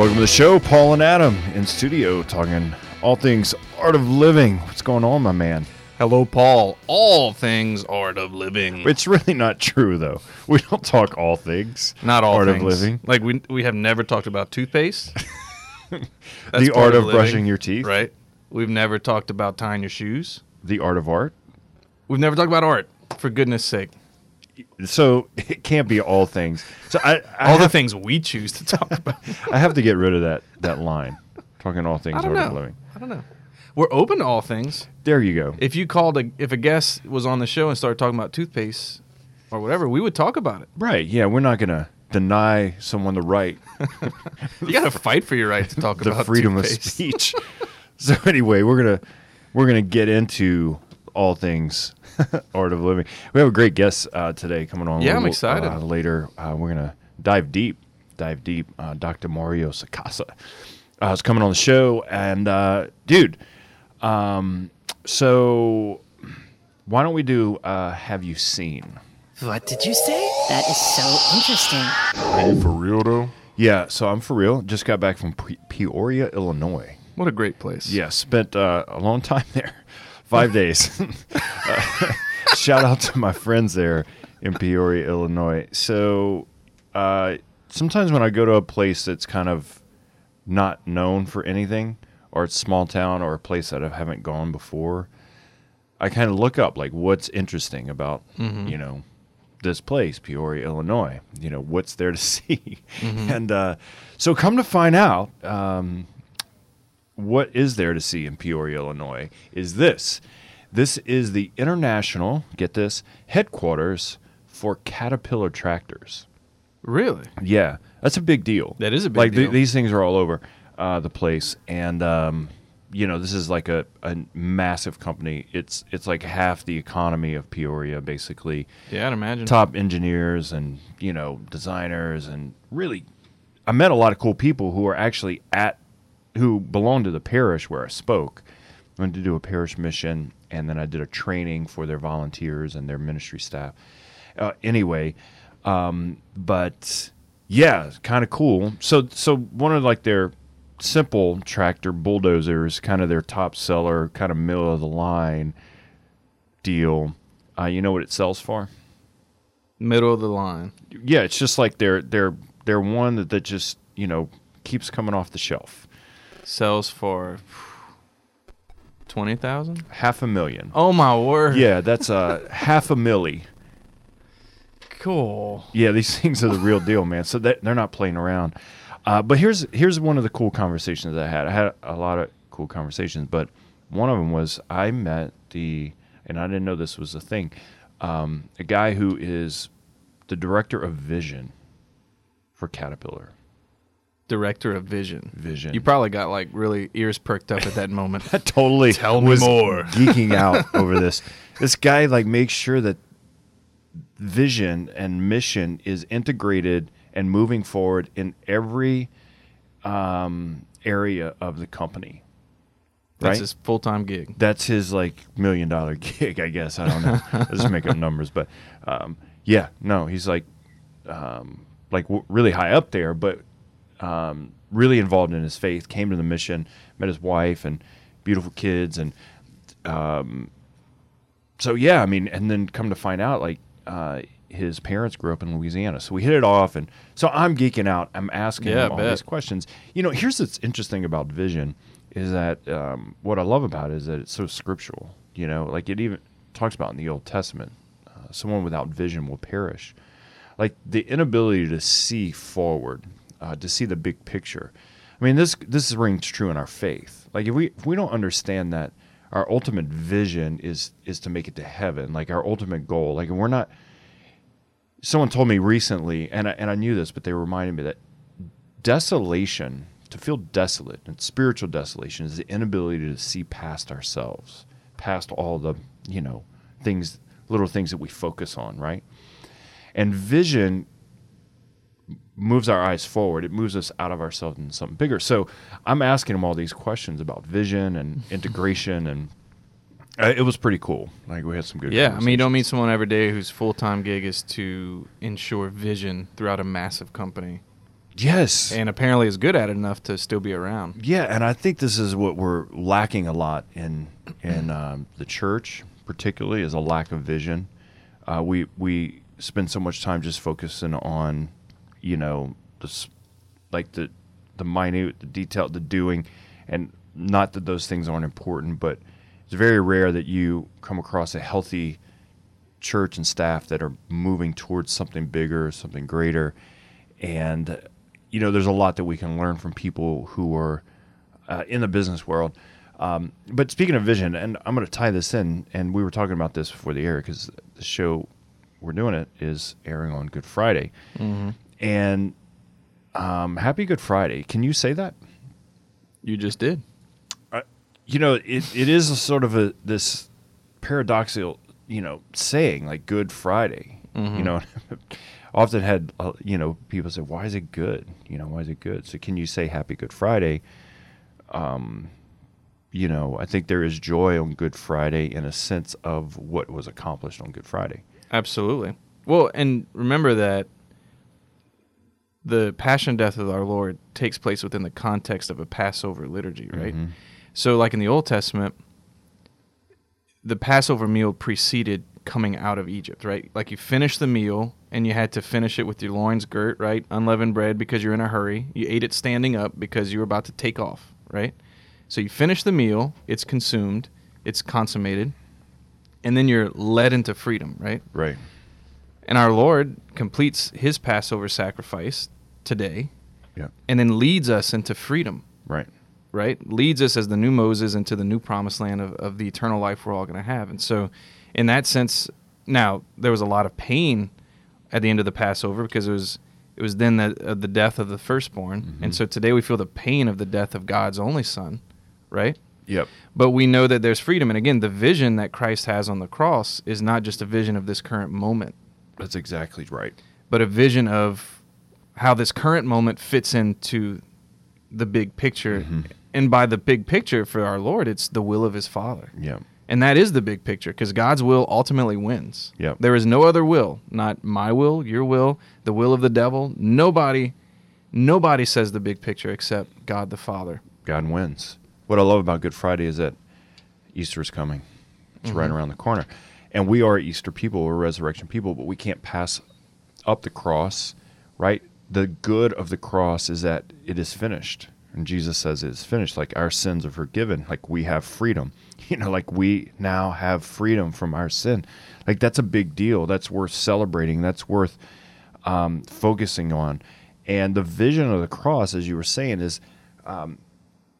Welcome to the show, Paul and Adam in studio talking all things art of living. What's going on, my man? Hello, Paul. All things art of living. It's really not true, though. We don't talk all things. Not all art things. of living. Like we we have never talked about toothpaste. The art of living, brushing your teeth. Right. We've never talked about tying your shoes. The art of art. We've never talked about art. For goodness sake. So it can't be all things. So I, I All the things we choose to talk about. I have to get rid of that that line. Talking all things I don't of know. living. I don't know. We're open to all things. There you go. If you called a if a guest was on the show and started talking about toothpaste or whatever, we would talk about it. Right. Yeah, we're not going to deny someone the right You got to fight for your right to talk about the about freedom of speech. so anyway, we're gonna we're gonna get into all things art of living. We have a great guest uh, today coming on. a Yeah, I'm excited. Uh, later, uh, we're gonna dive deep, dive deep. Uh, Dr. Mario Sacasa uh, is coming on the show, and uh, dude, um, so why don't we do uh, Have You Seen? What did you say? That is so interesting. Are you for real though? Yeah, so I'm for real. Just got back from Pe- Peoria, Illinois. What a great place. Yeah, spent uh, a long time there, five days. Uh, shout out to my friends there in Peoria, Illinois. So uh, sometimes when I go to a place that's kind of not known for anything, or it's small town, or a place that I haven't gone before, I kind of look up like what's interesting about you know this place, Peoria, Illinois. You know what's there to see, and uh, so come to find out. Um, what is there to see in Peoria, Illinois, is this. This is the international, get this, headquarters for Caterpillar tractors. Really? Yeah, that's a big deal. That is a big like deal. these things are all over uh, the place, and um, you know this is like a, a massive company. It's it's like half the economy of Peoria, basically. Yeah, I'd imagine. Top engineers and you know designers and really, I met a lot of cool people who are actually at who belonged to the parish where I spoke. I went to do a parish mission, and then I did a training for their volunteers and their ministry staff. Uh, anyway, um, but yeah, kind of cool. So, so one of like their simple tractor bulldozers, kind of their top seller, kind of middle of the line deal. Uh, you know what it sells for? Middle of the line. Yeah, it's just like they're they're they're one that, that just you know keeps coming off the shelf. Sells for twenty thousand. Half a million. Oh my word! Yeah, that's uh, half a milli. cool. Yeah, these things are the real deal, man. So that, they're not playing around. Uh, but here's here's one of the cool conversations I had. I had a lot of cool conversations, but one of them was I met the, and I didn't know this was a thing, um, a guy who is the director of vision for Caterpillar. Director of Vision. Vision. You probably got like really ears perked up at that moment. I totally Tell me was more. geeking out over this. This guy like makes sure that vision and mission is integrated and moving forward in every um, area of the company. That's Right? his full time gig. That's his like million dollar gig, I guess. I don't know. I just make up numbers, but um, yeah, no, he's like um, like w- really high up there, but um, really involved in his faith. Came to the mission, met his wife and beautiful kids, and um, so yeah, I mean, and then come to find out, like uh, his parents grew up in Louisiana, so we hit it off, and so I'm geeking out. I'm asking Yeah, him all these questions. You know, here's what's interesting about vision is that um, what I love about it is that it's so scriptural. You know, like it even talks about in the Old Testament, uh, someone without vision will perish. Like the inability to see forward, uh, to see the big picture. I mean, this this rings true in our faith. Like if we if we don't understand that our ultimate vision is is to make it to heaven, like our ultimate goal. Like we're not. Someone told me recently, and I, and I knew this, but they reminded me that desolation, to feel desolate and spiritual desolation, is the inability to see past ourselves, past all the you know things, little things that we focus on, right? And vision moves our eyes forward. It moves us out of ourselves into something bigger. So I'm asking him all these questions about vision and integration, and uh, it was pretty cool. Like we had some good. Yeah, I mean, you don't meet someone every day whose full time gig is to ensure vision throughout a massive company. Yes. and apparently is good at it enough to still be around. Yeah, and I think this is what we're lacking a lot in in um, the church, particularly, is a lack of vision. Uh, we we spend so much time just focusing on, you know, the like the the minute, the detail, the doing, and not that those things aren't important, but it's very rare that you come across a healthy church and staff that are moving towards something bigger, something greater, and you know, there's a lot that we can learn from people who are uh, in the business world. Um, but speaking of vision, and I'm going to tie this in, and we were talking about this before the air because the show we're doing it is airing on Good Friday, and um, Happy Good Friday. Can you say that? You just did. you know, it, it is a sort of a this paradoxical, you know, saying like Good Friday. You know, often had uh, you know people say, "Why is it good?" You know, why is it good? So can you say Happy Good Friday? Um, you know, I think there is joy on Good Friday in a sense of what was accomplished on Good Friday. Absolutely. Well, and remember that the passion death of our Lord takes place within the context of a Passover liturgy, right? Mm-hmm. So, like in the Old Testament, the Passover meal preceded coming out of Egypt, right? Like you finish the meal and you had to finish it with your loins girt, right? Unleavened bread because you're in a hurry. You ate it standing up because you were about to take off, right? So you finish the meal, it's consumed, it's consummated, and then you're led into freedom, right? Right. And our Lord completes his Passover sacrifice today Yeah. and then leads us into freedom, Right. right? Leads us as the new Moses into the new promised land of, of the eternal life we're all going to have. And so, in that sense, now there was a lot of pain at the end of the Passover because it was it was then the, uh, the death of the firstborn. And so today we feel the pain of the death of God's only son, right? Yep. But we know that there's freedom. And again, the vision that Christ has on the cross is not just a vision of this current moment, That's exactly right. but a vision of how this current moment fits into the big picture. Mm-hmm. And by the big picture for our Lord, it's the will of his Father. Yeah. And that is the big picture because God's will ultimately wins. Yep. There is no other will, not my will, your will, the will of the devil. Nobody nobody says the big picture except God the Father. God wins. What I love about Good Friday is that Easter is coming. It's right mm-hmm. around the corner. And we are Easter people, we're resurrection people, but we can't pass up the cross, right? The good of the cross is that it is finished. And Jesus says it is finished. Like our sins are forgiven. Like we have freedom. You know, like we now have freedom from our sin. Like that's a big deal. That's worth celebrating. That's worth um, focusing on. And the vision of the cross, as you were saying, is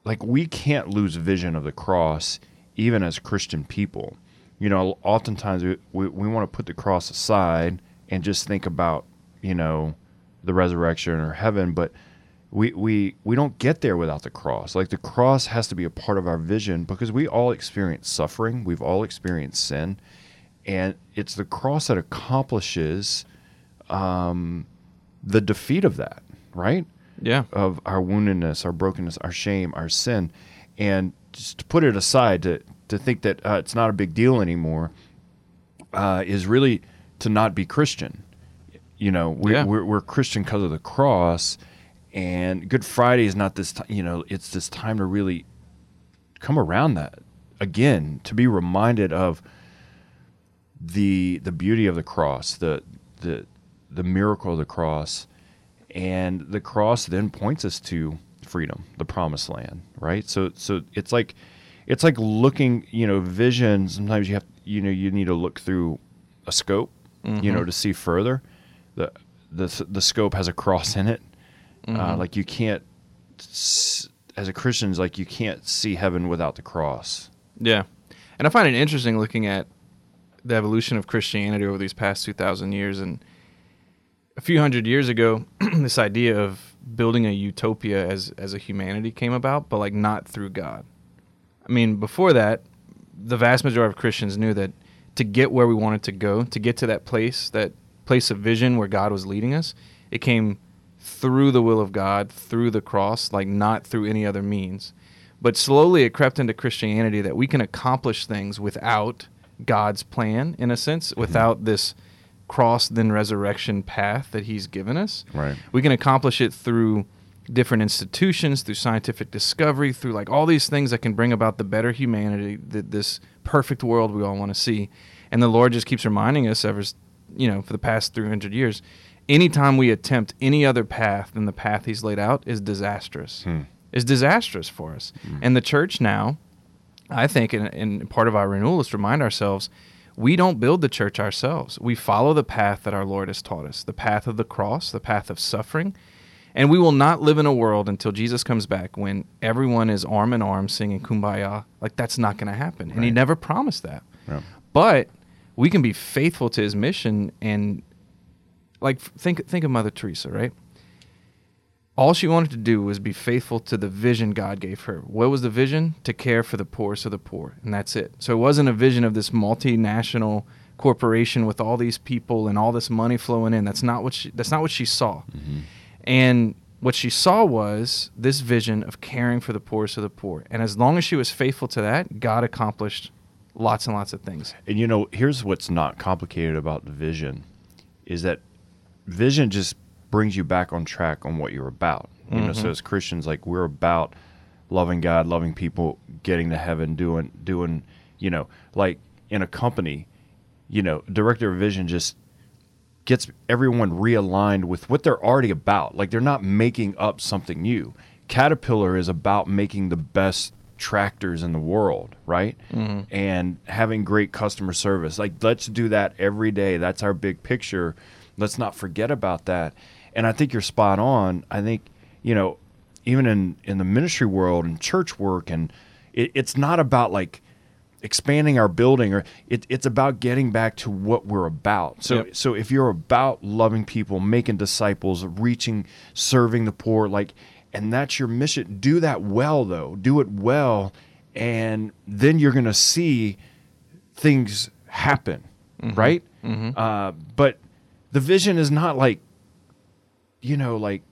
like we can't lose vision of the cross even as christian people you know oftentimes we, we, we want to put the cross aside and just think about you know the resurrection or heaven but we, we we don't get there without the cross. Like the cross has to be a part of our vision because we all experience suffering we've all experienced sin and it's the cross that accomplishes um, the defeat of that right? Yeah. of our woundedness, our brokenness, our shame, our sin, and just to put it aside to to think that uh, it's not a big deal anymore uh, is really to not be Christian. You know, we, Yeah. we're, we're Christian because of the cross, and Good Friday is not this. T- you know, it's this time to really come around that again, to be reminded of the the beauty of the cross, the the the miracle of the cross, and the cross then points us to freedom, the promised land, right? So so it's like it's like looking, you know, vision. Sometimes you have you know you need to look through a scope, you know, to see further. The the the scope has a cross in it. Uh, like you can't as a Christian, like you can't see heaven without the cross. Yeah. And I find it interesting looking at the evolution of Christianity over these past 2,000 years. And a few hundred years ago, this idea of building a utopia as, as a humanity came about, but like not through God. I mean, before that, the vast majority of Christians knew that to get where we wanted to go, to get to that place, that place of vision where God was leading us, it came through the will of God, through the cross, like not through any other means. But slowly it crept into Christianity that we can accomplish things without God's plan, in a sense, mm-hmm. without this cross then resurrection path that he's given us. Right. We can accomplish it through different institutions, through scientific discovery, through like all these things that can bring about the better humanity, that this perfect world we all want to see. And the Lord just keeps reminding us ever, you know, for the past 300 years, anytime we attempt any other path than the path he's laid out is disastrous. Hmm. Is disastrous for us. Hmm. And the church now, I think, in, in part of our renewal is to remind ourselves we don't build the church ourselves. We follow the path that our Lord has taught us the path of the cross, the path of suffering. And we will not live in a world until Jesus comes back when everyone is arm in arm singing kumbaya. Like, that's not going to happen. And he never promised that. Yeah. But we can be faithful to his mission and, like, think, think of Mother Teresa, right? all she wanted to do was be faithful to the vision God gave her. What was the vision? To care for the poorest of the poor, and that's it. So it wasn't a vision of this multinational corporation with all these people and all this money flowing in. That's not what she. That's not what she saw. Mm-hmm. And what she saw was this vision of caring for the poorest of the poor. And as long as she was faithful to that, God accomplished lots and lots of things. And you know, here's what's not complicated about the vision is that vision just brings you back on track on what you're about. You know, so mm-hmm. as Christians, like we're about loving God, loving people, getting to heaven, doing doing, you know, like in a company, you know, director of vision just gets everyone realigned with what they're already about. Like they're not making up something new. Caterpillar is about making the best tractors in the world, right? Mm-hmm. And having great customer service. Like let's do that every day. That's our big picture. Let's not forget about that. And I think you're spot on. I think, you know, even in in the ministry world and church work and it, it's not about like expanding our building or it, it's about getting back to what we're about. So Yep. so if you're about loving people making disciples reaching serving the poor like and that's your mission do that well though. Do it well and then you're gonna see things happen right? Uh, but the vision is not like you know like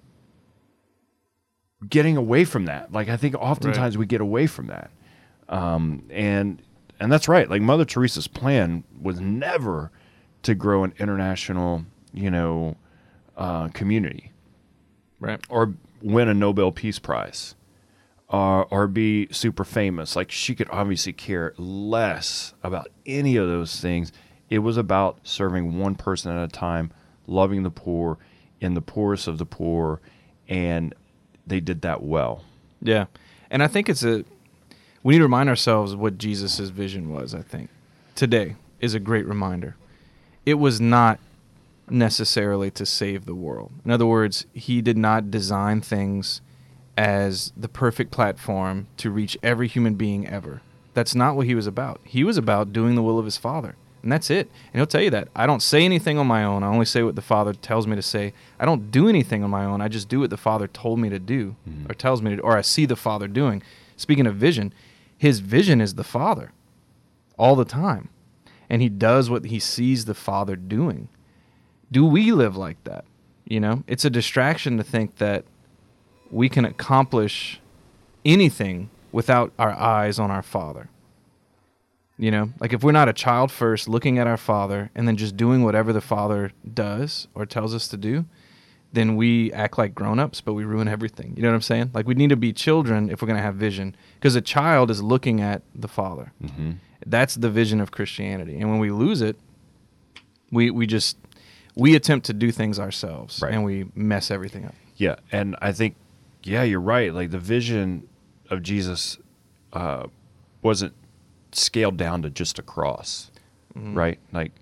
getting away from that. Like i think oftentimes we get away from that. Um, and and that's right. Like Mother Teresa's plan was never to grow an international, you know, uh, community Right. or win a Nobel Peace Prize or or be super famous. Like she could obviously care less about any of those things. It was about serving one person at a time, loving the poor, in the poorest of the poor, and they did that well. Yeah. And I think it's a we need to remind ourselves what Jesus' vision was, I think. Today is a great reminder. It was not necessarily to save the world. In other words, he did not design things as the perfect platform to reach every human being ever. That's not what he was about. He was about doing the will of his Father. And that's it. And he'll tell you that. I don't say anything on my own. I only say what the Father tells me to say. I don't do anything on my own. I just do what the Father told me to do mm-hmm. or tells me to or I see the Father doing. Speaking of vision, his vision is the Father all the time. And he does what he sees the Father doing. Do we live like that? You know, it's a distraction to think that we can accomplish anything without our eyes on our Father. You know, like if we're not a child first, looking at our Father and then just doing whatever the Father does or tells us to do, then we act like grown-ups, but we ruin everything. You know what I'm saying? Like we need to be children if we're going to have vision, because a child is looking at the Father. Mm-hmm. That's the vision of Christianity, and when we lose it, we we just we attempt to do things ourselves, Right. and we mess everything up. Yeah, and I think, yeah, you're right. Like the vision of Jesus uh, wasn't scaled down to just a cross, right? Like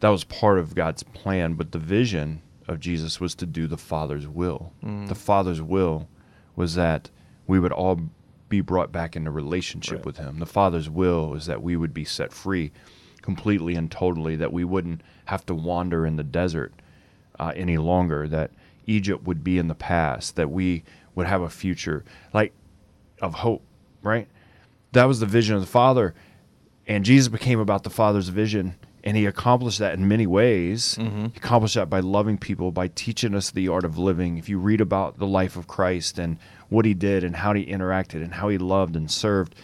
that was part of God's plan, but the vision of Jesus was to do the Father's will. The Father's will was that we would all be brought back into relationship Right. with Him. The Father's will is that we would be set free completely and totally, that we wouldn't have to wander in the desert uh, any longer, that Egypt would be in the past, that we would have a future like of hope, right? That was the vision of the Father, and Jesus became about the Father's vision, and he accomplished that in many ways. He accomplished that by loving people, by teaching us the art of living. If you read about the life of Christ and what he did and how he interacted and how he loved and served,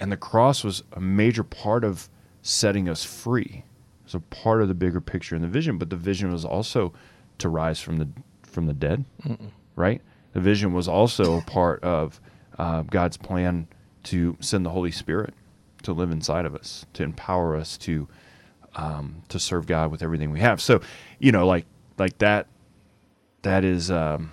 and the cross was a major part of setting us free. So part of the bigger picture in the vision, but the vision was also to rise from the from the dead, right? The vision was also a part of uh, God's plan to send the Holy Spirit to live inside of us, to empower us to um, to serve God with everything we have. So, you know, like like that that is um,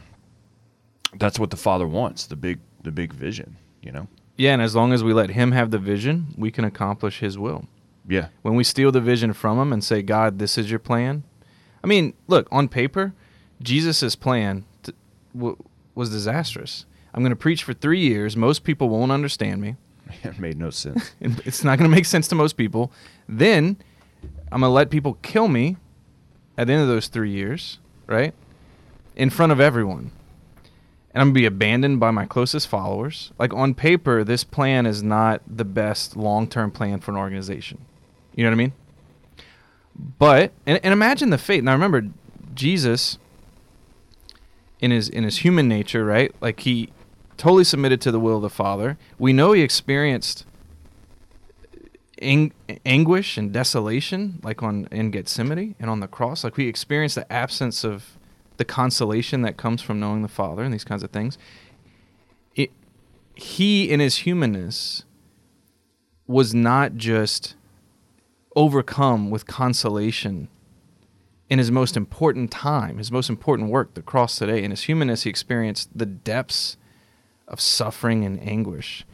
that's what the Father wants the big the big vision. You know, Yeah, and as long as we let him have the vision, we can accomplish his will. yeah, When we steal the vision from him and say, God, this is your plan. I mean, look, on paper, Jesus's plan t- w- was disastrous. I'm going to preach for three years. Most people won't understand me. it made no sense. It's not going to make sense to most people. Then I'm to let people kill me at the end of those three years, right? In front of everyone. And I'm to be abandoned by my closest followers. Like on paper, this plan is not the best long term plan for an organization. You know what I mean? But and, and imagine the fate. Now remember, Jesus in his in his human nature, right? Like he totally submitted to the will of the Father. We know he experienced ang- anguish and desolation, like on in Gethsemane and on the cross. Like we experience the absence of the consolation that comes from knowing the Father and these kinds of things. It, he, in his humanness, was not just overcome with consolation in his most important time, his most important work, the cross today. In his humanness, he experienced the depths of suffering and anguish.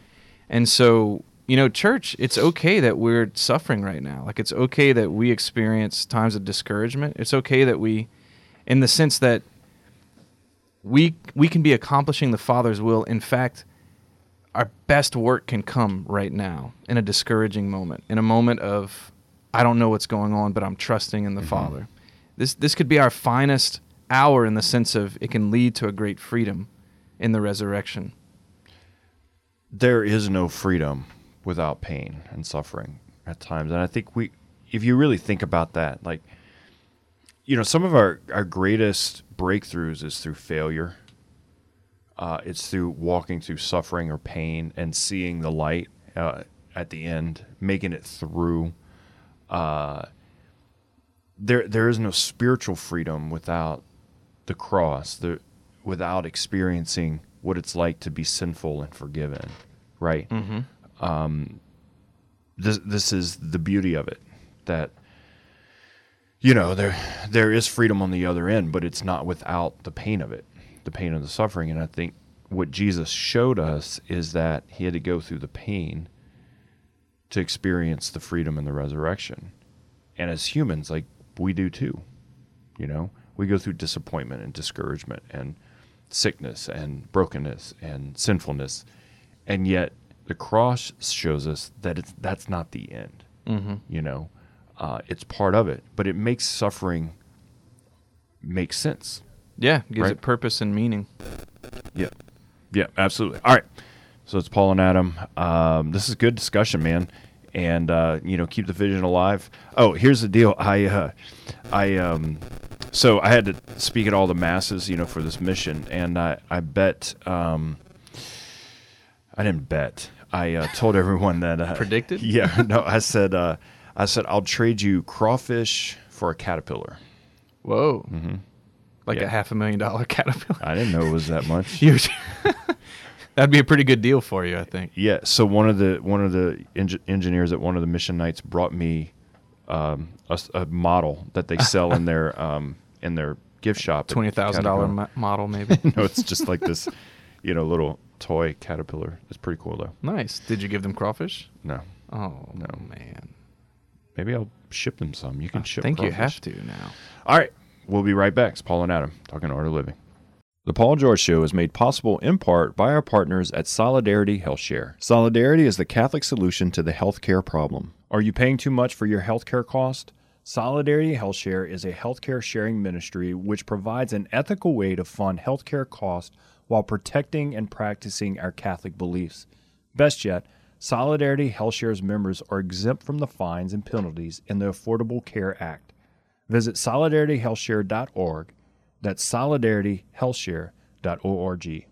And so, you know, church, it's okay that we're suffering right now. Like, it's okay that we experience times of discouragement. It's okay that we, in the sense that we we can be accomplishing the Father's will. In fact, our best work can come right now in a discouraging moment, in a moment of I don't know what's going on, but I'm trusting in the mm-hmm. Father. This this could be our finest hour in the sense of it can lead to a great freedom in the resurrection. there is no freedom without pain and suffering at times. And i think we if you really think about that like you know some of our our greatest breakthroughs is through failure. Uh, it's through walking through suffering or pain and seeing the light uh, at the end making it through. Uh, there there is no spiritual freedom without the cross the without experiencing what it's like to be sinful and forgiven right um, this this is the beauty of it that you know there there is freedom on the other end but it's not without the pain of it the pain of the suffering. And i think what jesus showed us is that he had to go through the pain to experience the freedom and the resurrection. And as humans like we do too you know? We go through disappointment and discouragement and sickness and brokenness and sinfulness. And yet the cross shows us that it's that's not the end Mm-hmm. you know? Uh, it's part of it but it makes suffering make sense. Yeah, gives Right. it purpose and meaning. yeah. Yeah absolutely. All right. So it's paul and adam. Um, this is good discussion man. And uh, you know keep the vision alive. Oh here's the deal. I uh, i um so i had to speak at all the masses you know for this mission. And i i bet um i didn't bet i uh, told everyone that uh, Predicted? yeah no i said uh i said i'll trade you crawfish for a caterpillar Whoa. Like Yeah. a half a million dollar caterpillar. i didn't know it was that much. That'd be a pretty good deal for you, I think. Yeah. So one of the one of the eng- engineers at one of the mission nights brought me um, a, a model that they sell in their um, in their gift shop. Twenty thousand dollar model, maybe. no, it's just like this, you know, little toy caterpillar. It's pretty cool though. nice. Did you give them crawfish? No, Oh No. man. maybe I'll ship them some. You can ship them. I ship. think you have to now. All right. We'll be right back. It's Paul and Adam talking Art of Living. The Paul George Show is made possible in part by our partners at Solidarity HealthShare. Solidarity is the Catholic solution to the healthcare problem. Are you paying too much for your healthcare cost? Solidarity HealthShare is a healthcare sharing ministry which provides an ethical way to fund healthcare costs while protecting and practicing our Catholic beliefs. Best yet, Solidarity HealthShare's members are exempt from the fines and penalties in the Affordable Care Act. Visit solidarityhealthshare.org. That's solidarityhealthshare.org.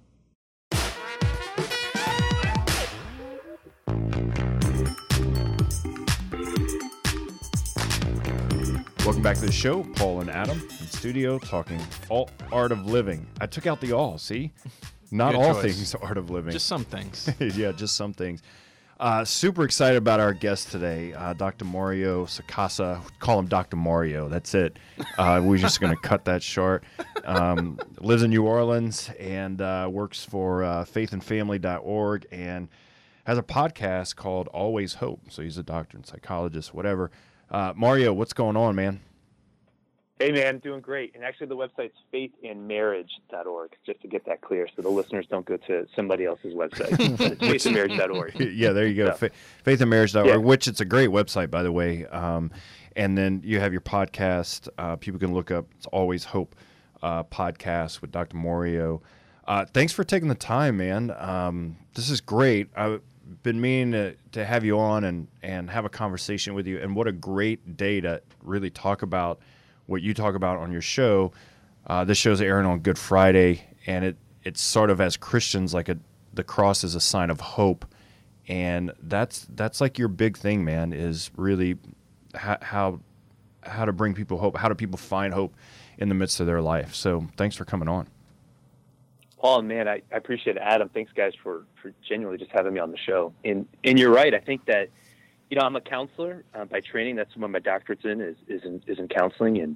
Welcome back to the show. Paul and Adam in studio talking all art of living. I took out the all, see? Not Good all choice. things art of living. Just some things. yeah, just some things. Uh, super excited about our guest today, uh, Dr. Mario Sacasa. Call him Dr. Mario. That's it. Uh, we're just going to cut that short. Um, lives in New Orleans and uh, works for uh, faithandfamily.org and has a podcast called Always Hope. So he's a doctor and psychologist, whatever. Uh, Mario, what's going on, man? Hey man, doing great. And actually the website's faithandmarriage.org, just to get that clear so the listeners don't go to somebody else's website. it's faithandmarriage.org. yeah, there you go. Yeah. Fa- faithandmarriage.org, Yeah. which it's a great website, by the way. Um, and then you have your podcast. Uh, people can look up. It's always hope uh, podcast with Dr. Mario. Uh, thanks for taking the time, man. Um, this is great. I've been meaning to, to have you on and, and have a conversation with you. And what a great day to really talk about what you talk about on your show. Uh, this show's airing on Good Friday, and it it's sort of as Christians like a the cross is a sign of hope, and that's that's like your big thing, man. Is really how how, how to bring people hope. How do people find hope in the midst of their life? So thanks for coming on. Paul, man, I, I appreciate it. Adam, thanks guys for, for genuinely just having me on the show. And and you're right. I think that, you know, I'm a counselor uh, by training. That's what my doctorate's in is, is in is in counseling. And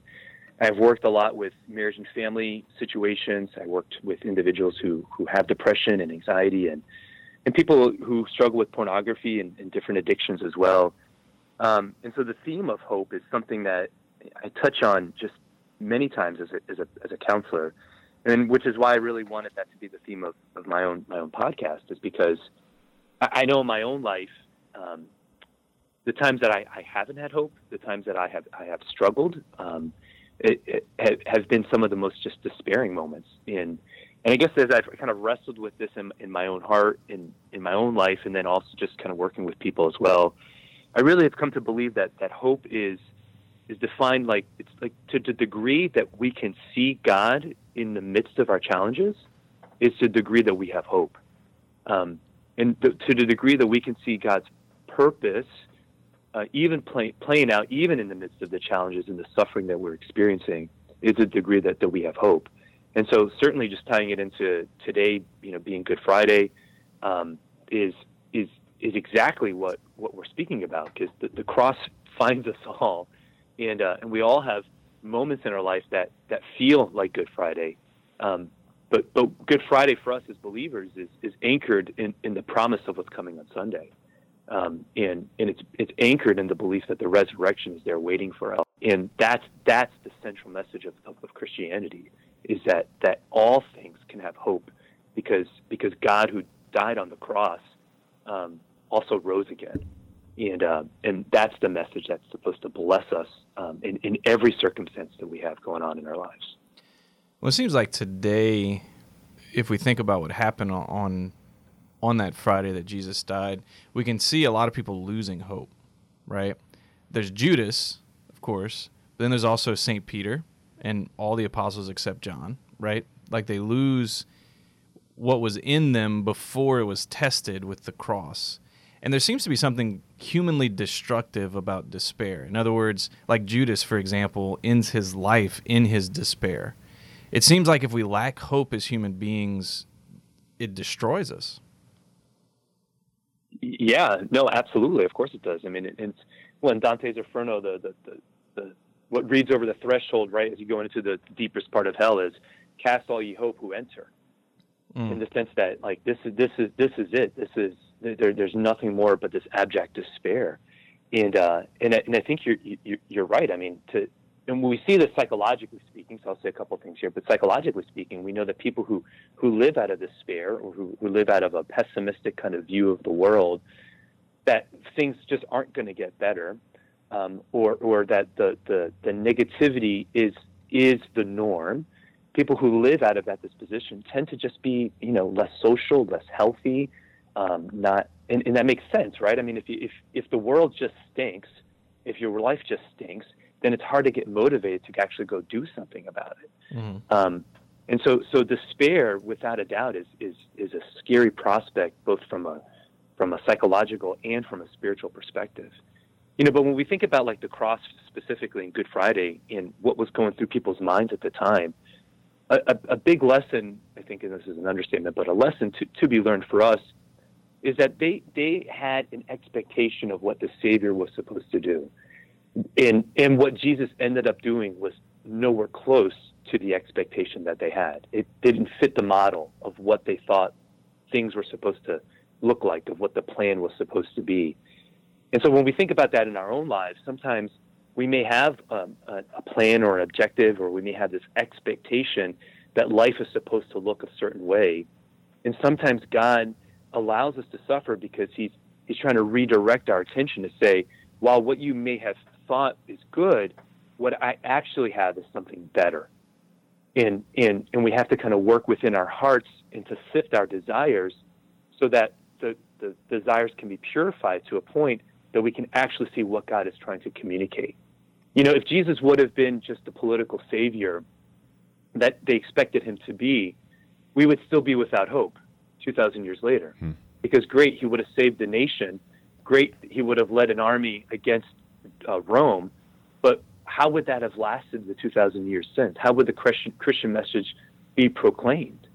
I've worked a lot with marriage and family situations. I worked with individuals who, who have depression and anxiety and, and people who struggle with pornography and, and different addictions as well. Um, and so the theme of hope is something that I touch on just many times as a, as a, as a counselor and which is why I really wanted that to be the theme of, of my own my own podcast is because I, I know in my own life um, the times that I, I haven't had hope, the times that I have I have struggled, um, it, it ha- has been some of the most just despairing moments. In and I guess as I've kind of wrestled with this in, in my own heart, in in my own life, and then also just kind of working with people as well, I really have come to believe that that hope is is defined like it's like to the degree that we can see God in the midst of our challenges is the degree that we have hope. Um, and th- to the degree that we can see God's purpose, uh, even play, playing out, even in the midst of the challenges and the suffering that we're experiencing, is a degree that, that we have hope. And so, certainly, just tying it into today, you know, being Good Friday, um, is is is exactly what what we're speaking about because the, the cross finds us all, and uh, and we all have moments in our life that that feel like Good Friday. Um, but but Good Friday for us as believers is is anchored in, in the promise of what's coming on Sunday, um, and and it's it's anchored in the belief that the resurrection is there waiting for us, and that's that's the central message of, of, of Christianity is that that all things can have hope because because God who died on the cross um, also rose again, and uh, and that's the message that's supposed to bless us um, in in every circumstance that we have going on in our lives. Well, it seems like today, if we think about what happened on- on that Friday that Jesus died, we can see a lot of people losing hope. Right? There's Judas, of course. Then there's also Saint Peter and all the apostles except John. Right? Like they lose what was in them before it was tested with the cross. And there seems to be something humanly destructive about despair. In other words, like Judas, for example, ends his life in his despair. It seems like if we lack hope as human beings, it destroys us. Yeah, no, absolutely. Of course it does. I mean, it, it's well in Dante's Inferno, the, the the the what reads over the threshold, right, as you go into the deepest part of hell, is cast all ye hope who enter. Mm. In the sense that, like, this is this is this is it. This is there. There's nothing more but this abject despair, and uh, and I- and I think you're you- you're right. I mean, to and we see this psychologically speaking, so I'll say a couple things here. But psychologically speaking, we know that people who who live out of despair or who, who live out of a pessimistic kind of view of the world, that things just aren't going to get better, um, or or that the, the the negativity is is the norm. People who live out of that disposition tend to just be, you know, less social, less healthy, um, not, and, and that makes sense, right? I mean, if you, if if the world just stinks, if your life just stinks, then it's hard to get motivated to actually go do something about it. Um, and so, so despair, without a doubt, is is is a scary prospect, both from a from a psychological and from a spiritual perspective. You know, but when we think about like the cross specifically in Good Friday and what was going through people's minds at the time, a, a, a big lesson, I think, and this is an understatement, but a lesson to, to be learned for us is that they, they had an expectation of what the Savior was supposed to do. And, and what Jesus ended up doing was nowhere close to the expectation that they had. It didn't fit the model of what they thought things were supposed to look like, of what the plan was supposed to be. And so when we think about that in our own lives, sometimes we may have um, a, a plan or an objective, or we may have this expectation that life is supposed to look a certain way. And sometimes God allows us to suffer because he's, he's trying to redirect our attention to say, while what you may have thought is good, what I actually have is something better. And, and, and we have to kind of work within our hearts and to sift our desires so that the, the desires can be purified to a point that we can actually see what God is trying to communicate. You know, if Jesus would have been just a political savior that they expected him to be, we would still be without hope 2,000 years later. Hmm. Because great, he would have saved the nation. Great, he would have led an army against uh, Rome. But how would that have lasted the 2,000 years since? How would the Christian, Christian message be proclaimed?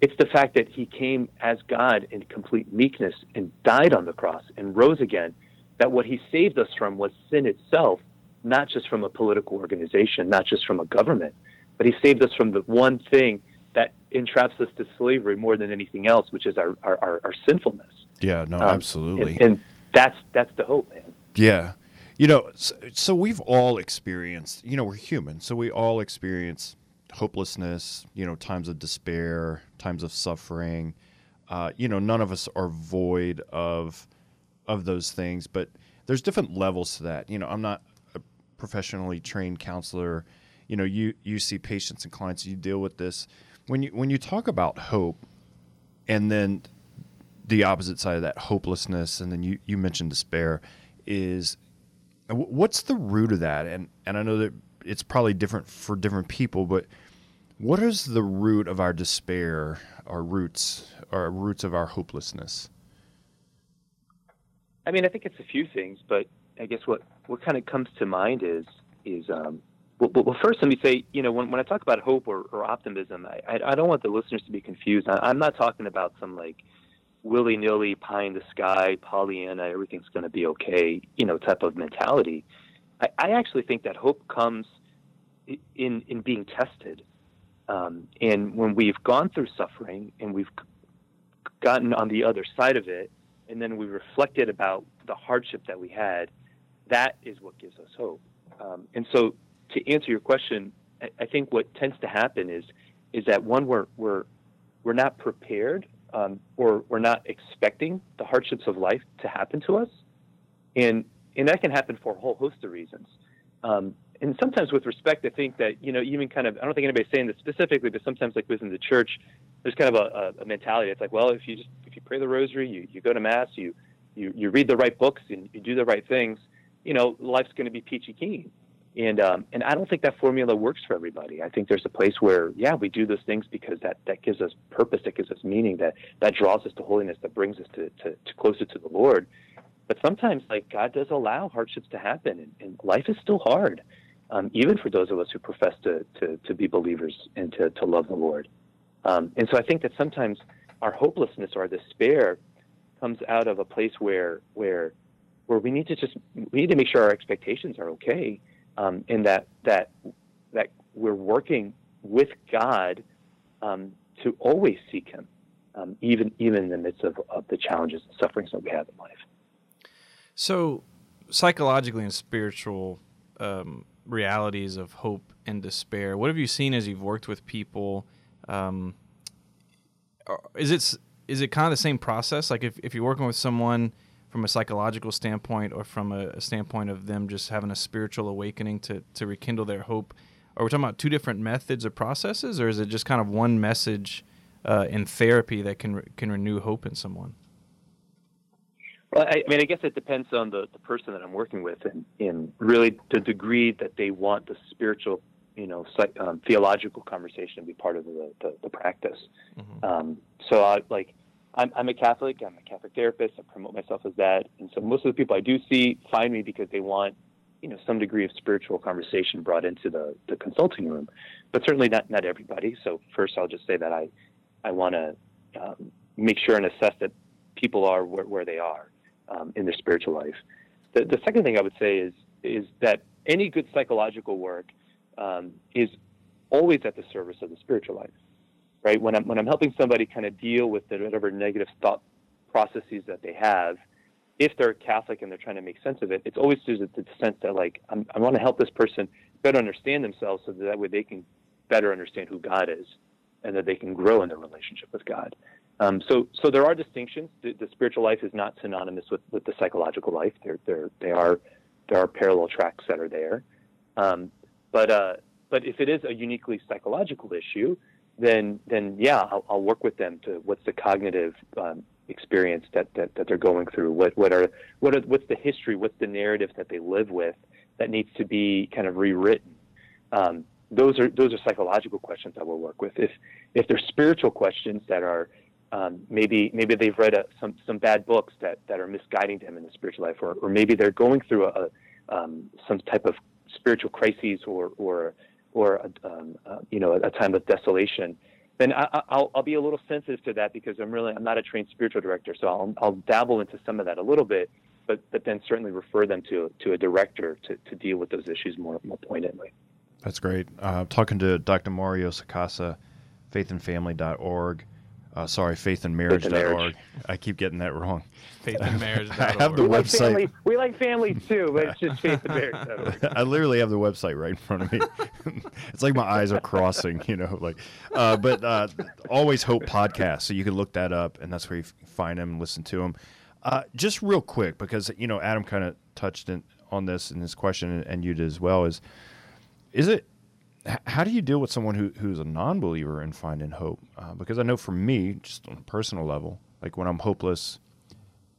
It's the fact that he came as God in complete meekness and died on the cross and rose again. That what he saved us from was sin itself, not just from a political organization, not just from a government, but he saved us from the one thing entraps us to slavery more than anything else, which is our, our, our, our sinfulness. Yeah, no, um, absolutely. And, and, that's that's the hope, man. Yeah. You know, so, so, we've all experienced, you know, we're human, so we all experience hopelessness, you know, times of despair, times of suffering. Uh, you know, none of us are void of of those things, but there's different levels to that. You know, I'm not a professionally trained counselor. You know, you you see patients and clients, you deal with this. When you when you talk about hope, and then the opposite side of that, hopelessness, and then you you mentioned despair, is what's the root of that? And and I know that it's probably different for different people, but what is the root of our despair, our roots, our roots of our hopelessness? I mean, I think it's a few things, but I guess what, what kind of comes to mind is is um, well, well, first let me say, you know, when, when I talk about hope or, or optimism, I, I, I don't want the listeners to be confused. I, I'm not talking about some like willy nilly pie in the sky, Pollyanna, everything's going to be okay, you know, type of mentality. I, I actually think that hope comes in in being tested. Um, and when we've gone through suffering and we've gotten on the other side of it, and then we reflected about the hardship that we had, that is what gives us hope. Um, and so, to answer your question, I, I, think what tends to happen is is that one we're we're we're not prepared um, or we're not expecting the hardships of life to happen to us, and and that can happen for a whole host of reasons. Um, and sometimes with respect, I think that, you know, even kind of, I don't think anybody's saying this specifically, but sometimes like within the church, there's kind of a, a mentality. It's like, well, if you just, if you pray the rosary, you, you go to mass, you, you, you read the right books and you do the right things, you know, life's going to be peachy keen. And, um, and I don't think that formula works for everybody. I think there's a place where, yeah, we do those things because that, that gives us purpose, that gives us meaning, that, that draws us to holiness, that brings us to, to, to closer to the Lord. But sometimes, like, God does allow hardships to happen, and, and life is still hard um, even for those of us who profess to, to, to be believers and to, to love the Lord. Um, and so I think that sometimes our hopelessness or our despair comes out of a place where, where, where we need to just, we need to make sure our expectations are okay um, and that, that, that we're working with God um, to always seek Him, um, even, even in the midst of, of the challenges and sufferings that we have in life. So, psychologically and spiritual um, realities of hope and despair. What have you seen as you've worked with people? Um, is it is it kind of the same process? Like if, if you're working with someone from a psychological standpoint or from a, a standpoint of them just having a spiritual awakening to, to rekindle their hope, are we talking about two different methods or processes, or is it just kind of one message uh, in therapy that can can renew hope in someone? Well, I, I mean, I guess it depends on the, the person that I'm working with and, and really the degree that they want the spiritual, you know, psych, um, theological conversation to be part of the, the, the practice. Mm-hmm. Um, so, I, like, I'm, I'm a Catholic. I'm a Catholic therapist. I promote myself as that, and so most of the people I do see find me because they want, you know, some degree of spiritual conversation brought into the, the consulting room, but certainly not not everybody. So first, I'll just say that I I want to um, make sure and assess that people are where, where they are um, in their spiritual life. The, the second thing I would say is is that any good psychological work um, is always at the service of the spiritual life, right? When I'm when I'm helping somebody kind of deal with the, whatever negative thought processes that they have, if they're Catholic and they're trying to make sense of it, it's always through the, the sense that like I'm, I want to help this person better understand themselves, so that, that way they can better understand who God is, and that they can grow in their relationship with God. Um, so, so there are distinctions. The, the, spiritual life is not synonymous with, with the psychological life. They're, they're, they are, there are parallel tracks that are there. Um, but, uh, but if it is a uniquely psychological issue, then, then yeah, I'll, I'll work with them to what's the cognitive um, experience that, that, that they're going through. What, what are, what are, what's the history? What's the narrative that they live with that needs to be kind of rewritten? Um, those are those are psychological questions that we'll work with. If if they're spiritual questions that are um, maybe maybe they've read a, some some bad books that, that are misguiding them in the spiritual life, or, or maybe they're going through a, um, some type of spiritual crises or or or a, um, uh, you know a time of desolation. Then I, will I'll be a little sensitive to that because I'm really I'm not a trained spiritual director, so I'll I'll dabble into some of that a little bit, but but then certainly refer them to to a director to, to deal with those issues more more pointedly. That's great. Uh, talking to Dr. Mario Sacasa, faithandfamily.org. Uh, sorry, faithandmarriage.org. Marriage. I keep getting that wrong. Faithandmarriage.org. I have the we website. Like family, we like families too, but it's just faithandmarriage.org. I literally have the website right in front of me. it's like my eyes are crossing, you know. Like, uh, but uh, always hope podcast, so you can look that up, and that's where you find them and listen to them. Uh, just real quick, because you know Adam kind of touched in, on this in his question, and you did as well. Is is it how do you deal with someone who, who's a non-believer and finding hope? Uh, because I know for me, just on a personal level, like when I'm hopeless,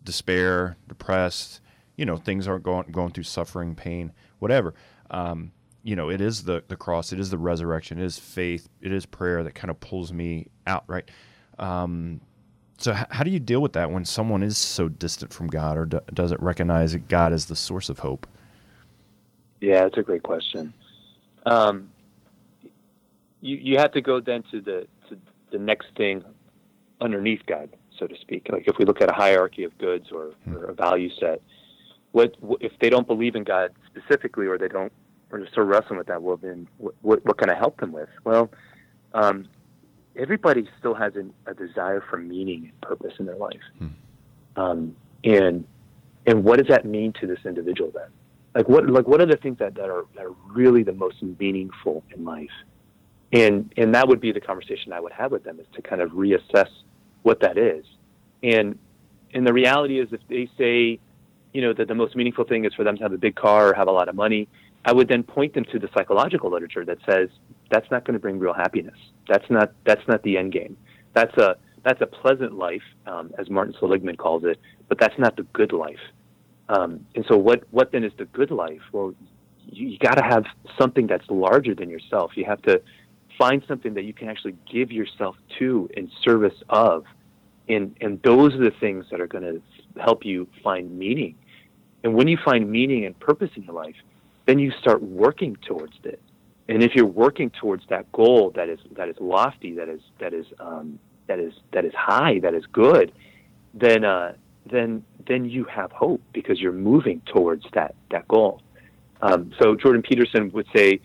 despair, depressed, you know, things aren't going going through suffering, pain, whatever. Um, you know, it is the the cross, it is the resurrection, it is faith, it is prayer that kind of pulls me out, right? Um, so, h- how do you deal with that when someone is so distant from God or doesn't recognize God as the source of hope? Yeah, that's a great question. Um, you you have to go then to the to the next thing underneath God, so to speak. Like if we look at a hierarchy of goods or, hmm. or a value set, what if they don't believe in God specifically, or they don't, or they're still wrestling with that? Well, then what what, what can I help them with? Well, um, everybody still has an, a desire for meaning and purpose in their life, hmm. um, and and what does that mean to this individual then? Like what like what are the things that, that are that are really the most meaningful in life? And and that would be the conversation I would have with them is to kind of reassess what that is, and and the reality is if they say, you know, that the most meaningful thing is for them to have a big car or have a lot of money, I would then point them to the psychological literature that says that's not going to bring real happiness. That's not that's not the end game. That's a that's a pleasant life, um, as Martin Seligman calls it, but that's not the good life. Um, and so, what what then is the good life? Well, you, you got to have something that's larger than yourself. You have to find something that you can actually give yourself to in service of. And, and those are the things that are going to help you find meaning. And when you find meaning and purpose in your life, then you start working towards it. And if you're working towards that goal that is that is lofty, that is that is um, that is that is high, that is good, then uh, then then you have hope because you're moving towards that that goal. Um, so Jordan Peterson would say,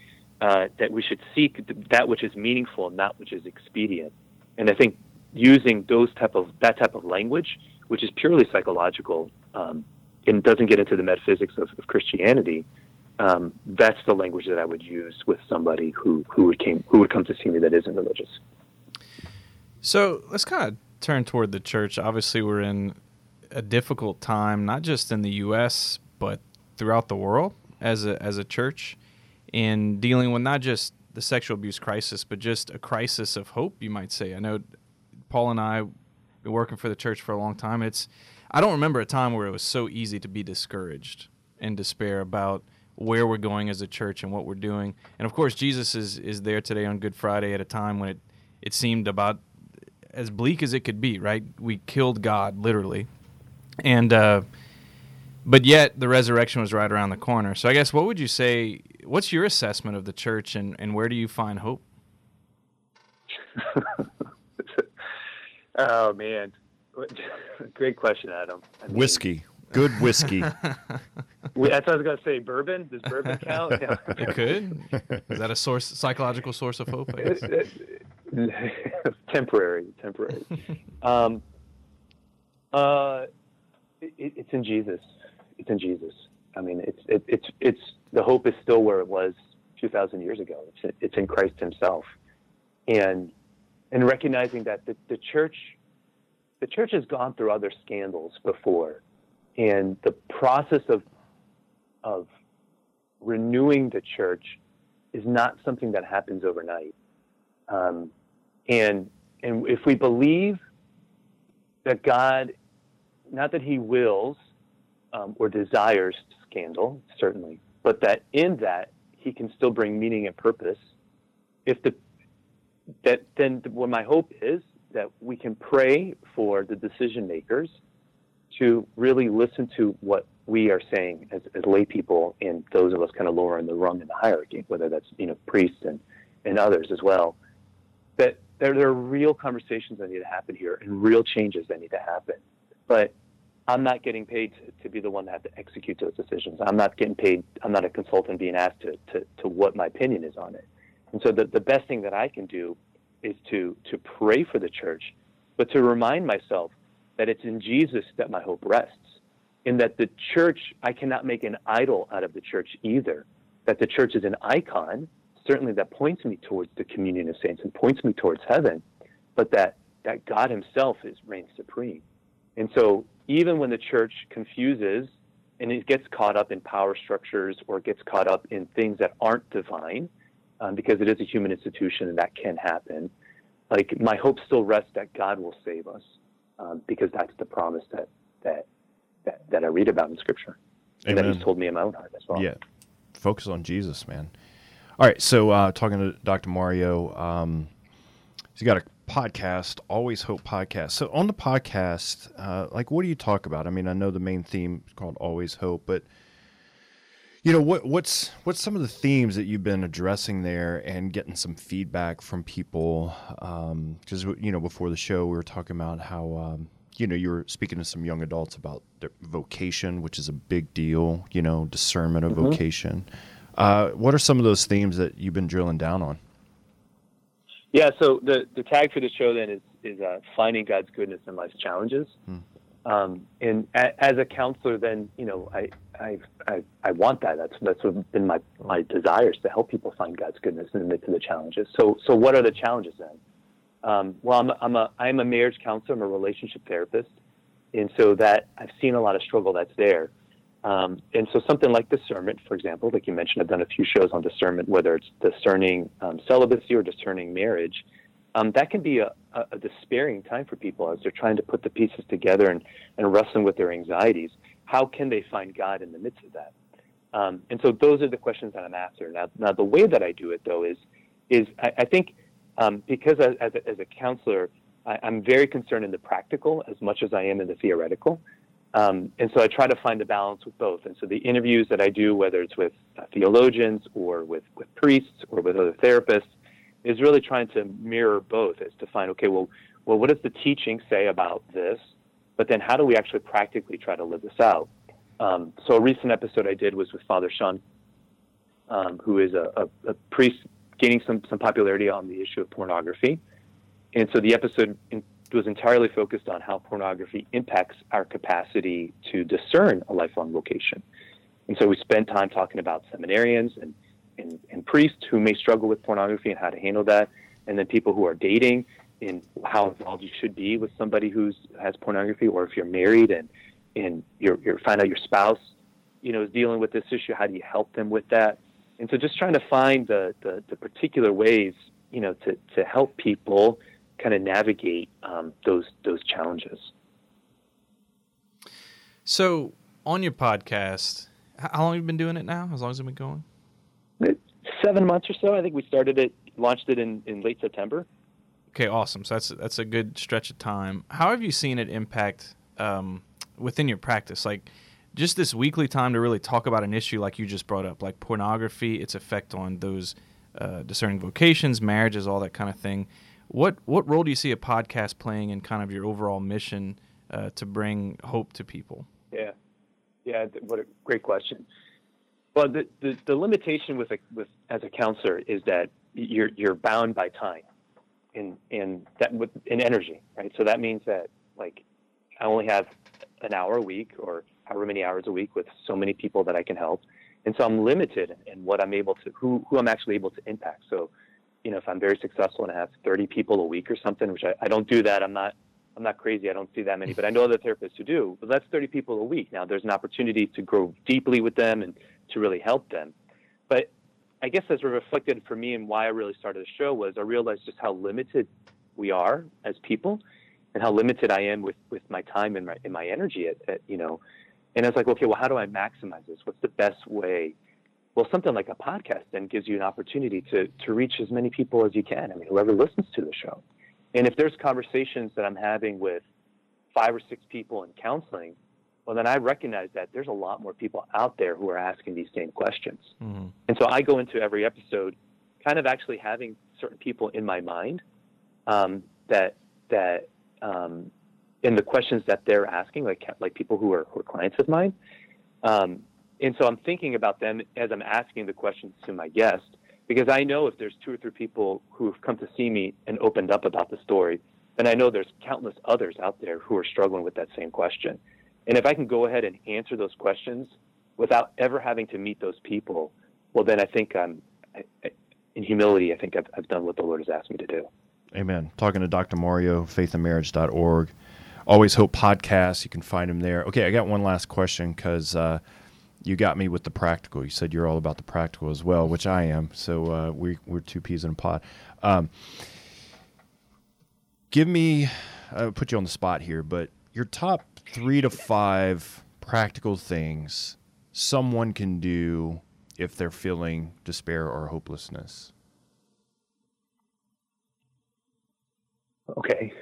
uh, that we should seek that which is meaningful, and not which is expedient. And I think using those type of that type of language, which is purely psychological, um, and doesn't get into the metaphysics of, of Christianity, um, that's the language that I would use with somebody who who would came who would come to see me that isn't religious. So let's kind of turn toward the church. Obviously, we're in a difficult time, not just in the U.S. but throughout the world as a as a church in dealing with not just the sexual abuse crisis, but just a crisis of hope, you might say. I know Paul and I been working for the church for a long time. It's I don't remember a time where it was so easy to be discouraged and despair about where we're going as a church and what we're doing. And of course, Jesus is is there today on Good Friday at a time when it it seemed about as bleak as it could be, right? We killed God literally, and uh, but yet the resurrection was right around the corner. So I guess what would you say? What's your assessment of the church, and and where do you find hope? oh man, great question, Adam. I mean, Whiskey, good whiskey. we- That's what I was gonna say. Bourbon? Does bourbon count? Yeah. It could. Is that a source, psychological source of hope? I guess. temporary, temporary. Um, uh, it, it's in Jesus. It's in Jesus. I mean, it's it, it's it's the hope is still where it was two thousand years ago. It's it's in Christ Himself, and and recognizing that the, the church, the church has gone through other scandals before, and the process of of renewing the church is not something that happens overnight. Um, and and if we believe that God, not that He wills um, or desires scandal, certainly, but that in that He can still bring meaning and purpose. If the that then what my hope is that we can pray for the decision makers to really listen to what we are saying as, as lay people and those of us kind of lower in the rung in the hierarchy, whether that's you know priests and, and others as well. That there, there are real conversations that need to happen here and real changes that need to happen. But I'm not getting paid to, be the one that has to execute those decisions. I'm not getting paid. I'm not a consultant being asked to, to, to what my opinion is on it. And so the, the best thing that I can do is to, to pray for the church, but to remind myself that it's in Jesus that my hope rests. In that the church, I cannot make an idol out of the church either. That the church is an icon, certainly that points me towards the communion of saints and points me towards heaven, but that, that God Himself is reigns supreme. And so even when the church confuses and it gets caught up in power structures or gets caught up in things that aren't divine, um, because it is a human institution and that can happen, like my hope still rests that God will save us, um, because that's the promise that, that that that I read about in Scripture, and that. He's told me in my own heart as well. Yeah. Focus on Jesus, man. All right. So, uh, talking to Dr. Mario, um, he's got a podcast, Always Hope podcast. So, on the podcast, uh, like, what do you talk about? I mean, I know the main theme is called Always Hope, but you know what what's what's some of the themes that you've been addressing there and getting some feedback from people because you know before the show we were talking about how um, you know you were speaking to some young adults about their vocation which is a big deal you know discernment of vocation uh, what are some of those themes that you've been drilling down on Yeah, so the, the tag for the show then is, is uh, finding God's goodness in life's challenges. Um, and a, as a counselor, then, you know, I, I, I, I want that. That's, that's been my, my desires to help people find God's goodness in the midst of the challenges. So, so what are the challenges then? Um, well, I'm a, I'm a, I'm a marriage counselor. I'm a relationship therapist. And so that I've seen a lot of struggle that's there. Um, and so something like discernment, for example, like you mentioned, I've done a few shows on discernment, whether it's discerning um, celibacy or discerning marriage. Um, that can be a, a, a despairing time for people as they're trying to put the pieces together and, and wrestling with their anxieties. How can they find God in the midst of that? Um, and so those are the questions that I'm after. Now, now the way that I do it though is, is I, I think um, because as, as, a, as a counselor, I, I'm very concerned in the practical as much as I am in the theoretical. Um, and so I try to find a balance with both. And so the interviews that I do, whether it's with uh, theologians or with, with priests or with other therapists, is really trying to mirror both. Is to find, okay, well, well, what does the teaching say about this? But then how do we actually practically try to live this out? Um, so a recent episode I did was with Father Sean, um, who is a, a, a priest gaining some, some popularity on the issue of pornography. And so the episode in, was entirely focused on how pornography impacts our capacity to discern a lifelong vocation. And so we spent time talking about seminarians and, and, and priests who may struggle with pornography and how to handle that, and then people who are dating and how involved you should be with somebody who has pornography, or if you're married and and you're, you're find out your spouse, you know, is dealing with this issue, how do you help them with that? And so just trying to find the, the, the particular ways, you know, to, to help people kind of navigate um, those those challenges. So, on your podcast, how long have you been doing it now? As long as it's been going? Seven months or so. I think we started it, launched it in, in late September. Okay, awesome. So that's that's a good stretch of time. How have you seen it impact um, within your practice? Like just this weekly time to really talk about an issue like you just brought up, like pornography, its effect on those uh, discerning vocations, marriages, all that kind of thing. What what role do you see a podcast playing in kind of your overall mission uh, to bring hope to people? Yeah, yeah. What a great question. Well, the, the, the limitation with a, with as a counselor is that you're you're bound by time, and and that with in energy, right? So that means that like I only have an hour a week or however many hours a week with so many people that I can help, and so I'm limited in what I'm able to who who I'm actually able to impact. So, you know, if I'm very successful and I have 30 people a week or something, which I, I don't do that, I'm not I'm not crazy. I don't see that many, but I know other therapists who do. But that's 30 people a week. Now there's an opportunity to grow deeply with them and to really help them. But I guess as reflected for me and why I really started the show was I realized just how limited we are as people and how limited I am with, with my time and my, and my energy at, at, you know, and I was like, okay, well, how do I maximize this? What's the best way? Well, something like a podcast then gives you an opportunity to, to reach as many people as you can. I mean, whoever listens to the show. And if there's conversations that I'm having with five or six people in counseling, well, then I recognize that there's a lot more people out there who are asking these same questions. Mm-hmm. And so I go into every episode kind of actually having certain people in my mind um, that, that, um, in the questions that they're asking, like, like people who are, who are clients of mine. Um, and so I'm thinking about them as I'm asking the questions to my guest because I know if there's two or three people who have come to see me and opened up about the story, then I know there's countless others out there who are struggling with that same question. And if I can go ahead and answer those questions without ever having to meet those people, well, then I think I'm, I, in humility, I think I've, I've done what the Lord has asked me to do. Amen. Talking to Dr. Mario, faithandmarriage.org. Always Hope podcast. You can find him there. Okay, I got one last question because uh, you got me with the practical. You said you're all about the practical as well, which I am. So uh, we, we're two peas in a pod. Um, give me, I'll put you on the spot here, but your top three to five practical things someone can do if they're feeling despair or hopelessness. Okay.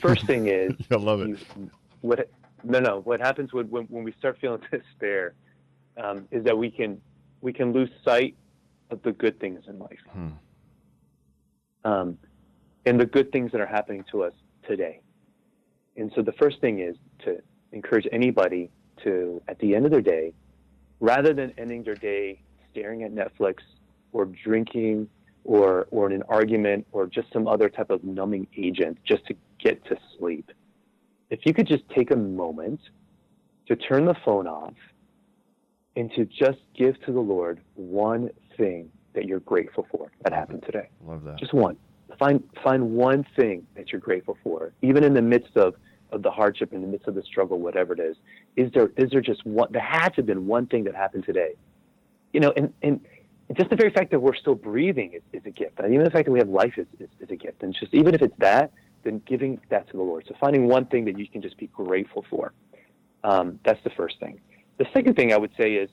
First thing is I love it. you- what no no what happens when when, when we start feeling despair um, is that we can we can lose sight of the good things in life Hmm. um, and the good things that are happening to us today and so the first thing is to encourage anybody to at the end of their day rather than ending their day staring at netflix or drinking or or in an argument or just some other type of numbing agent just to get to sleep if you could just take a moment to turn the phone off and to just give to the Lord one thing that you're grateful for that happened today. Love that. Just one. Find find one thing that you're grateful for, even in the midst of, of the hardship, in the midst of the struggle, whatever it is. Is there is there just one? There had to have been one thing that happened today. You know, and and just the very fact that we're still breathing is, is a gift. And even the fact that we have life is, is, is a gift. And just even if it's that, then giving that to the Lord. So finding one thing that you can just be grateful for. Um, that's the first thing. The second thing I would say is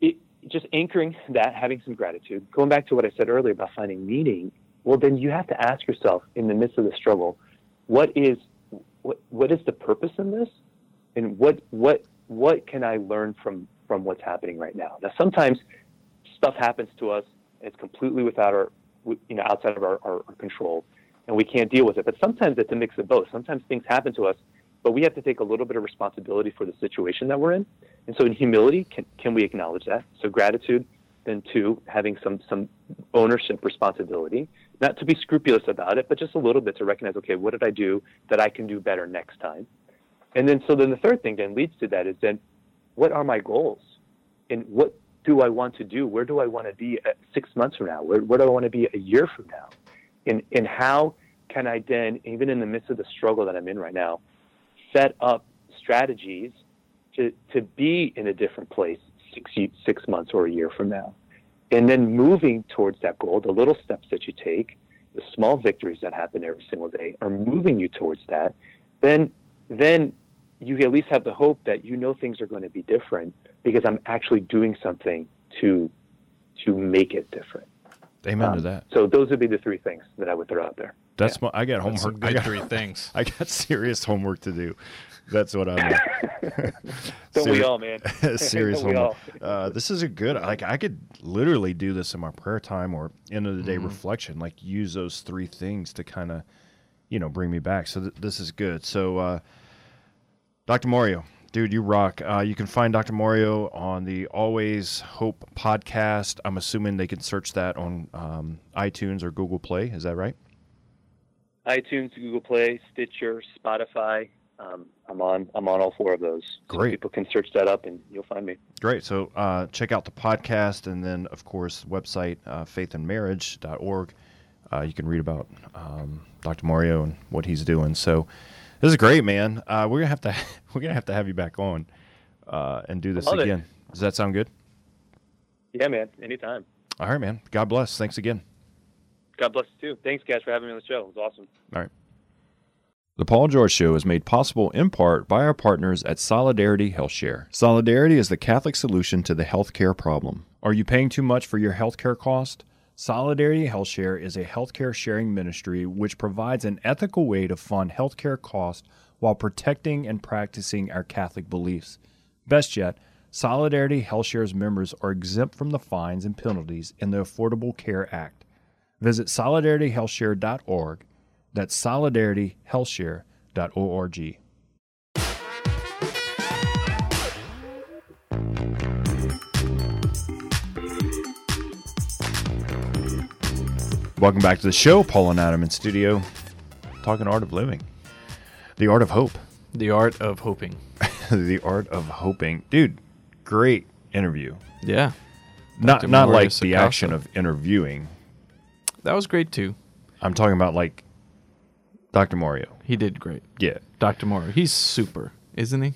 it, just anchoring that, having some gratitude. Going back to what I said earlier about finding meaning, well, then you have to ask yourself in the midst of the struggle, what is what what is the purpose in this, and what what what can I learn from from what's happening right now? Now, sometimes stuff happens to us. It's completely without our you know outside of our, our, our control, and we can't deal with it. But sometimes it's a mix of both. Sometimes things happen to us, but we have to take a little bit of responsibility for the situation that we're in. And so in humility, can, can we acknowledge that? So gratitude, then two, having some, some ownership responsibility, not to be scrupulous about it, but just a little bit to recognize, okay, what did I do that I can do better next time? And then, so then the third thing then leads to that is then, what are my goals? And what do I want to do? Where do I want to be six months from now? Where, where do I want to be a year from now? And, and how can I then, even in the midst of the struggle that I'm in right now, set up strategies to, to be in a different place six, six months or a year from now. And then moving towards that goal, the little steps that you take, the small victories that happen every single day are moving you towards that. Then, then you at least have the hope that you know things are going to be different because I'm actually doing something to, to make it different. Amen to Um, that. So those would be the three things that I would throw out there. That's my. I got homework. some I got, three things. I got serious homework to do. That's what I'm. Don't we all, man? serious Don't we homework. all? Uh, this is a good. Like I could literally do this in my prayer time or end of the day reflection. Like use those three things to kind of, you know, bring me back. So th- this is good. So, uh, Dr. Mario, dude, you rock. Uh, you can find Dr. Mario on the Always Hope podcast. I'm assuming they can search that on um, iTunes or Google Play. Is that right? iTunes, Google Play, Stitcher, Spotify. Um, I'm on. I'm on all four of those. So Great. people can search that up, and you'll find me. Great. So uh, check out the podcast and then, of course, website uh, faithandmarriage.org. Uh, you can read about um, Dr. Mario and what he's doing. So this is great, man. Uh, we're gonna have to we're gonna have to have you back on uh, and do this love it. again. Does that sound good? Yeah, man. Anytime. All right, man. God bless. Thanks again. God bless you too. Thanks, guys, for having me on the show. It was awesome. All right. The Paul George Show is made possible in part by our partners at Solidarity HealthShare. Solidarity is the Catholic solution to the healthcare problem. Are you paying too much for your healthcare cost? Solidarity HealthShare is a healthcare sharing ministry which provides an ethical way to fund healthcare costs while protecting and practicing our Catholic beliefs. Best yet, Solidarity HealthShare's members are exempt from the fines and penalties in the Affordable Care Act. Visit solidarityhealthshare.org. That's solidarityhealthshare.org. Welcome back to the show. Paul and Adam in studio, talking art of living, the art of hope, The art of hoping. the art of hoping. Dude, great interview. Yeah, Not Dr. not like the action of interviewing. That was great too. I'm talking about like Dr. Mario. He did great. Yeah. Dr. Mario. He's super, isn't he?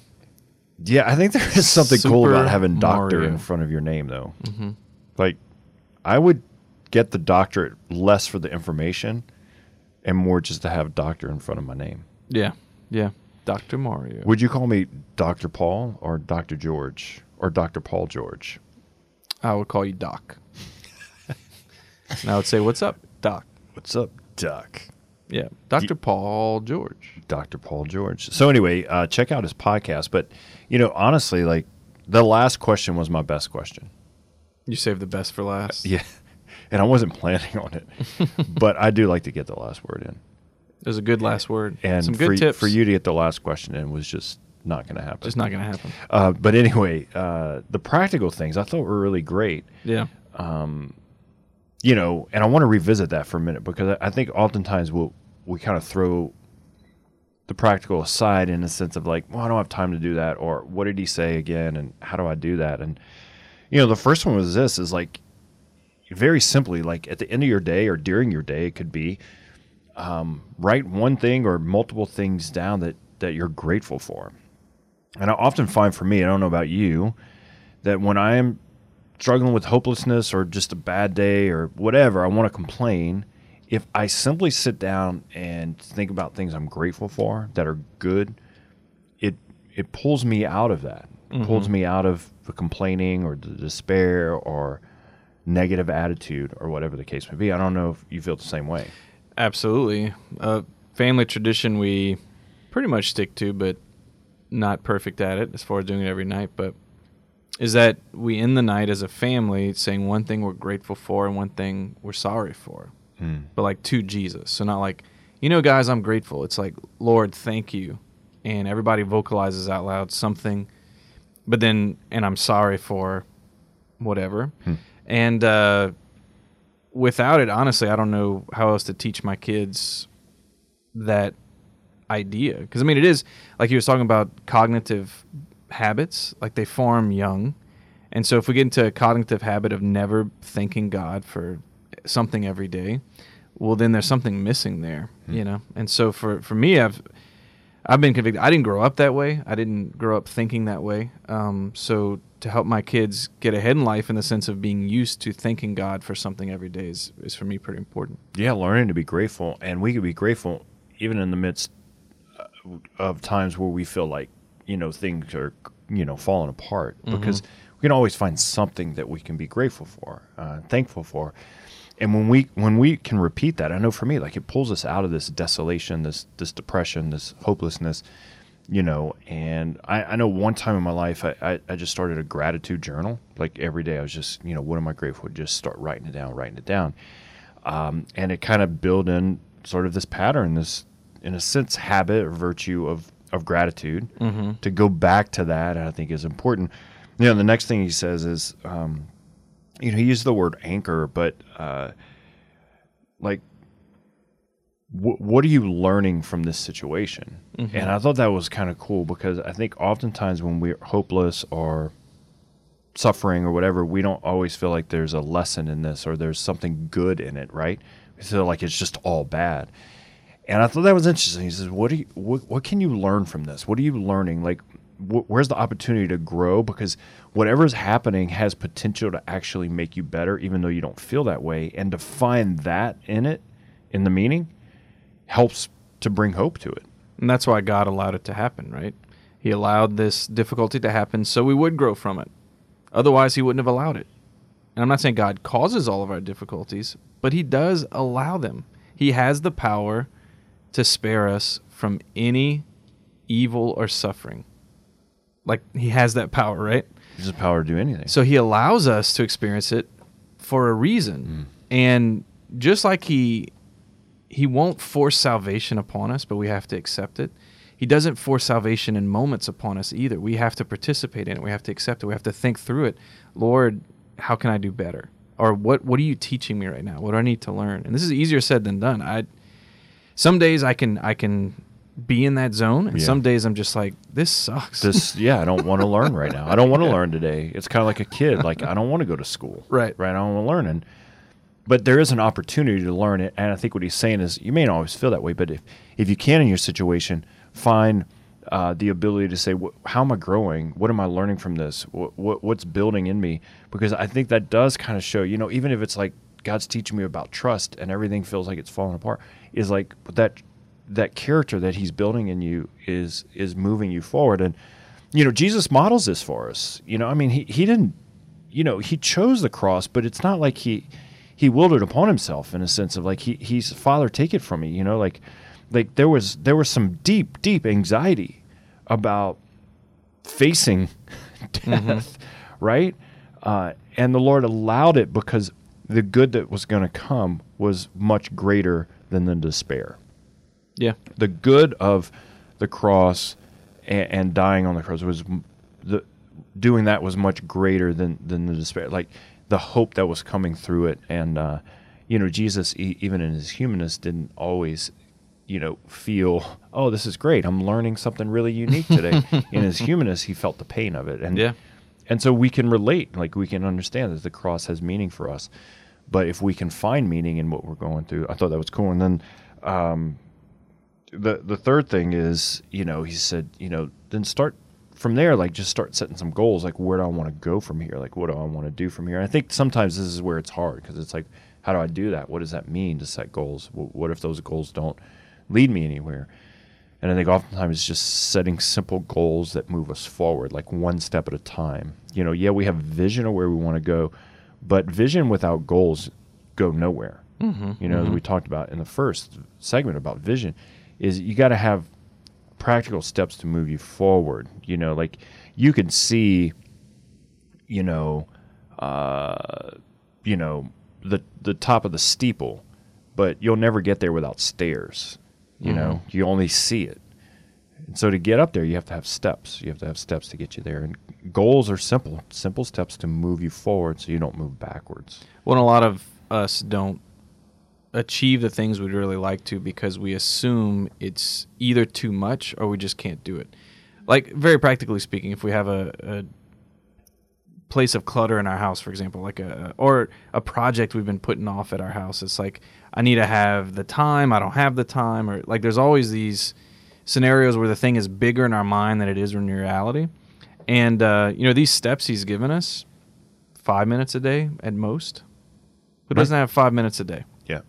Yeah, I think there is something cool about having doctor Mario. in front of your name, though. Mm-hmm. Like, I would get the doctorate less for the information and more just to have doctor in front of my name. Yeah. Yeah. Dr. Mario. Would you call me Dr. Paul or Dr. George or Dr. Paul George? I would call you Doc. And I would say, What's up, Doc? What's up, Doc? Yeah. Dr. Paul George. Dr. Paul George. So anyway, uh, check out his podcast. But you know, honestly, like the last question was my best question. You saved the best for last. Yeah, and I wasn't planning on it, but I do like to get the last word in. It was a good last word. And Some for, good tips. for you to get the last question in was just not going to happen. Just not going to happen. Uh, but anyway, uh, the practical things I thought were really great. Yeah. You know, and I want to revisit that for a minute because I think oftentimes we'll we kind of throw the practical aside in the sense of like, well, I don't have time to do that, or what did he say again, and how do I do that? And you know, the first one was this: is like very simply, like at the end of your day or during your day, it could be um, write one thing or multiple things down that that you're grateful for. And I often find for me, I don't know about you, that when I am struggling with hopelessness or just a bad day or whatever, I want to complain. If I simply sit down and think about things I'm grateful for that are good, it it pulls me out of that. It pulls me out of the complaining or the despair or negative attitude or whatever the case may be. I don't know if you feel the same way. Absolutely. Uh, family tradition we pretty much stick to, but not perfect at it as far as doing it every night. But is that we end the night as a family saying one thing we're grateful for and one thing we're sorry for, but like to Jesus. So not like, you know, guys, I'm grateful. It's like, Lord, thank you, and everybody vocalizes out loud something, but then and I'm sorry for whatever, and. uh without it, honestly, I don't know how else to teach my kids that idea. Because I mean, it is like he was talking about cognitive habits, like they form young, and so if we get into a cognitive habit of never thanking God for something every day, well, then there's something missing there, you know. And so for for me, I've I've been convicted. I didn't grow up that way. I didn't grow up thinking that way. Um, so to help my kids get ahead in life in the sense of being used to thanking God for something every day is, is for me pretty important. Yeah, learning to be grateful, and we could be grateful even in the midst uh, of times where we feel like you know things are you know falling apart because we can always find something that we can be grateful for, uh, thankful for, And when we when we can repeat that, I know for me, like it pulls us out of this desolation, this this depression, this hopelessness, you know. And I, I know one time in my life, I, I, I just started a gratitude journal. Like every day, I was just, you know, what am I grateful? for? Just start writing it down, writing it down, um, and it kind of built in sort of this pattern, this in a sense habit or virtue of of gratitude. To go back to that, I think is important. You know, the next thing he says is. Um, you know, he used the word anchor, but uh, like, wh- what are you learning from this situation? And I thought that was kind of cool because I think oftentimes when we're hopeless or suffering or whatever, we don't always feel like there's a lesson in this or there's something good in it, right? We feel like it's just all bad. And I thought that was interesting. He says, "What do you, what, what can you learn from this? What are you learning? Like, wh- where's the opportunity to grow? Because whatever's happening has potential to actually make you better, even though you don't feel that way. And to find that in it, in the meaning, helps to bring hope to it. And that's why God allowed it to happen, right? He allowed this difficulty to happen so we would grow from it. Otherwise, He wouldn't have allowed it. And I'm not saying God causes all of our difficulties, but He does allow them. He has the power to spare us from any evil or suffering. Like, He has that power, right? There's the power to do anything. So he allows us to experience it for a reason. Mm. And just like he he won't force salvation upon us, but we have to accept it. He doesn't force salvation in moments upon us either. We have to participate in it. We have to accept it. We have to think through it. Lord, how can I do better? Or what what are you teaching me right now? What do I need to learn? And this is easier said than done. I some days I can I can be in that zone and Yeah. some days I'm just like this sucks. this yeah i don't want to learn right now. I don't want to learn today. It's kind of like a kid like i don't want to go to school. Right. right i don't want to learn. And but there is an opportunity to learn it and i think what he's saying is you may not always feel that way but if if you can in your situation find uh, the ability to say "Wh- how am i growing? What am i learning from this? What, what what's building in me? Because i think that does kind of show you know even if it's like god's teaching me about trust and everything feels like it's falling apart is like that that character that he's building in you is is moving you forward. And you know jesus models this for us. You know i mean he, he didn't you know he chose the cross but it's not like he he willed it upon himself in a sense of like he he's father take it from me. You know like like there was there was some deep deep anxiety about facing death right? Uh, and the lord allowed it because the good that was going to come was much greater than the despair. Yeah. the good of the cross and, and dying on the cross was the doing that was much greater than than the despair like the hope that was coming through it. And uh you know jesus e- even in his humanness didn't always you know feel oh this is great. I'm learning something really unique today. In his humanness he felt the pain of it. And Yeah. and so we can relate like we can understand that the cross has meaning for us but if we can find meaning in what we're going through i thought that was cool and then um the the third thing is, you know, he said, you know, then start from there, like just start setting some goals. Like, where do I want to go from here? Like, what do I want to do from here? And I think sometimes this is where it's hard because it's like, how do I do that? What does that mean to set goals? Wh- What if those goals don't lead me anywhere? And I think oftentimes it's just setting simple goals that move us forward, like one step at a time. You know, yeah, we have vision of where we want to go, but vision without goals go nowhere. Mm-hmm. You know, as we mm-hmm. talked about in the first segment about vision, is you got to have practical steps to move you forward. You know, like you can see, you know, uh, you know the the top of the steeple, but you'll never get there without stairs. You know, mm-hmm. you only see it. And so to get up there, you have to have steps. You have to have steps to get you there. And goals are simple, simple steps to move you forward so you don't move backwards. Well, a lot of us don't achieve the things we'd really like to because we assume it's either too much or we just can't do it. Like very practically speaking, if we have a, a place of clutter in our house, for example, like a or a project we've been putting off at our house, it's like I need to have the time, I don't have the time, or like there's always these scenarios where the thing is bigger in our mind than it is in reality. And uh, you know these steps he's given us, five minutes a day at most. Who doesn't have five minutes a day? Yeah.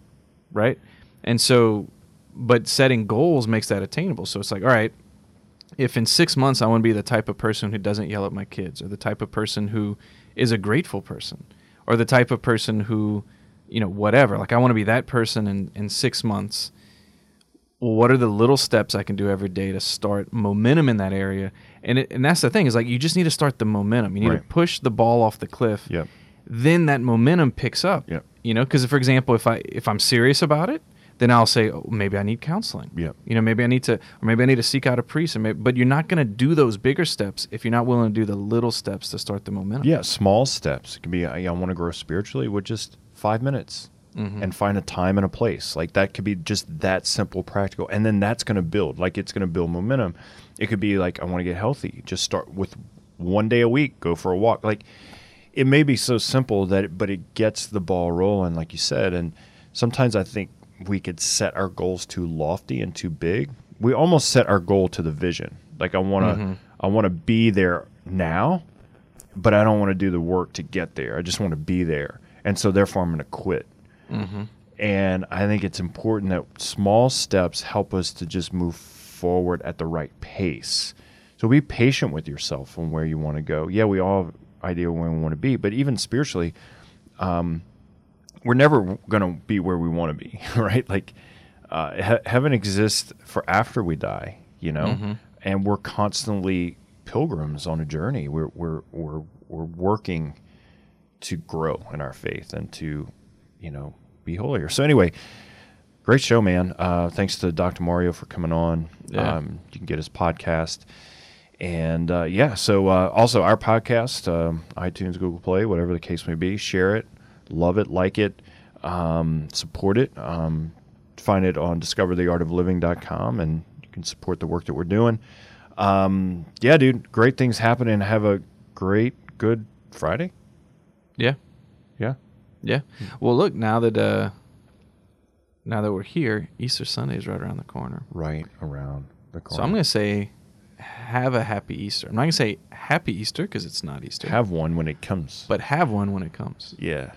right? And so, but setting goals makes that attainable. So it's like, all right, if in six months I want to be the type of person who doesn't yell at my kids, or the type of person who is a grateful person, or the type of person who, you know, whatever. Like I want to be that person in in six months. What are the little steps I can do every day to start momentum in that area? And it, and that's the thing is like you just need to start the momentum. You need Right. to push the ball off the cliff. Yep. Then that momentum picks up. Yep. You know, because for example, if I if I'm serious about it, then I'll say, oh, maybe I need counseling. Yep. You know, maybe I need to, or maybe I need to seek out a priest. And maybe, but you're not going to do those bigger steps if you're not willing to do the little steps to start the momentum. Yeah, small steps. It can be, I, I want to grow spiritually with just five minutes Mm-hmm. and find a time and a place. Like that could be just that simple, practical. And then that's going to build, like it's going to build momentum. It could be like, I want to get healthy. Just start with one day a week, go for a walk. Like it may be so simple that, it, but it gets the ball rolling, like you said. And sometimes I think we could set our goals too lofty and too big. We almost set our goal to the vision. Like I want to, I want to be there now, but I don't want to do the work to get there. I just want to be there. And so therefore I'm going to quit. And I think it's important that small steps help us to just move forward at the right pace. So be patient with yourself on where you want to go. Yeah, we all have idea where we want to be, but even spiritually, um, we're never going to be where we want to be, right? Like uh, he- heaven exists for after we die, you know, and we're constantly pilgrims on a journey. We're we're we're we're working to grow in our faith and to, you know, be holier. So anyway, great show, man. Uh, thanks to Dr. Mario for coming on. Yeah. Um, you can get his podcast. And uh, yeah, so uh, also our podcast, um, iTunes, Google Play, whatever the case may be, share it, love it, like it, um, support it. Um, find it on discovertheartofliving.com and you can support the work that we're doing. Um, yeah, dude, great things happening. Have a great, good Friday. Yeah. Yeah. Yeah. Well, look now that uh, now that we're here, Easter Sunday is right around the corner. Right around the corner. So I'm gonna say, have a happy Easter. I'm not gonna say happy Easter because it's not Easter. have one when it comes. but have one when it comes. yeah,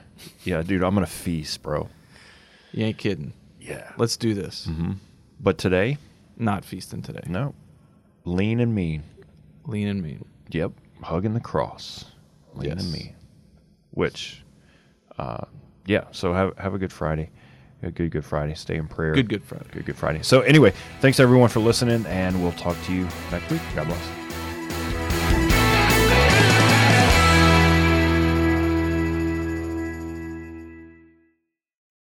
yeah, dude, I'm gonna feast, bro. You ain't kidding. Yeah. Let's do this. But today, Not feasting today. no, lean and mean. Lean and mean. Yep, hugging the cross, lean Yes. and mean. Which, uh, yeah. So have have a good Friday. A good Good Friday. Stay in prayer. Good Good Friday. Good Good Friday. So anyway, thanks everyone for listening, and we'll talk to you next week. God bless.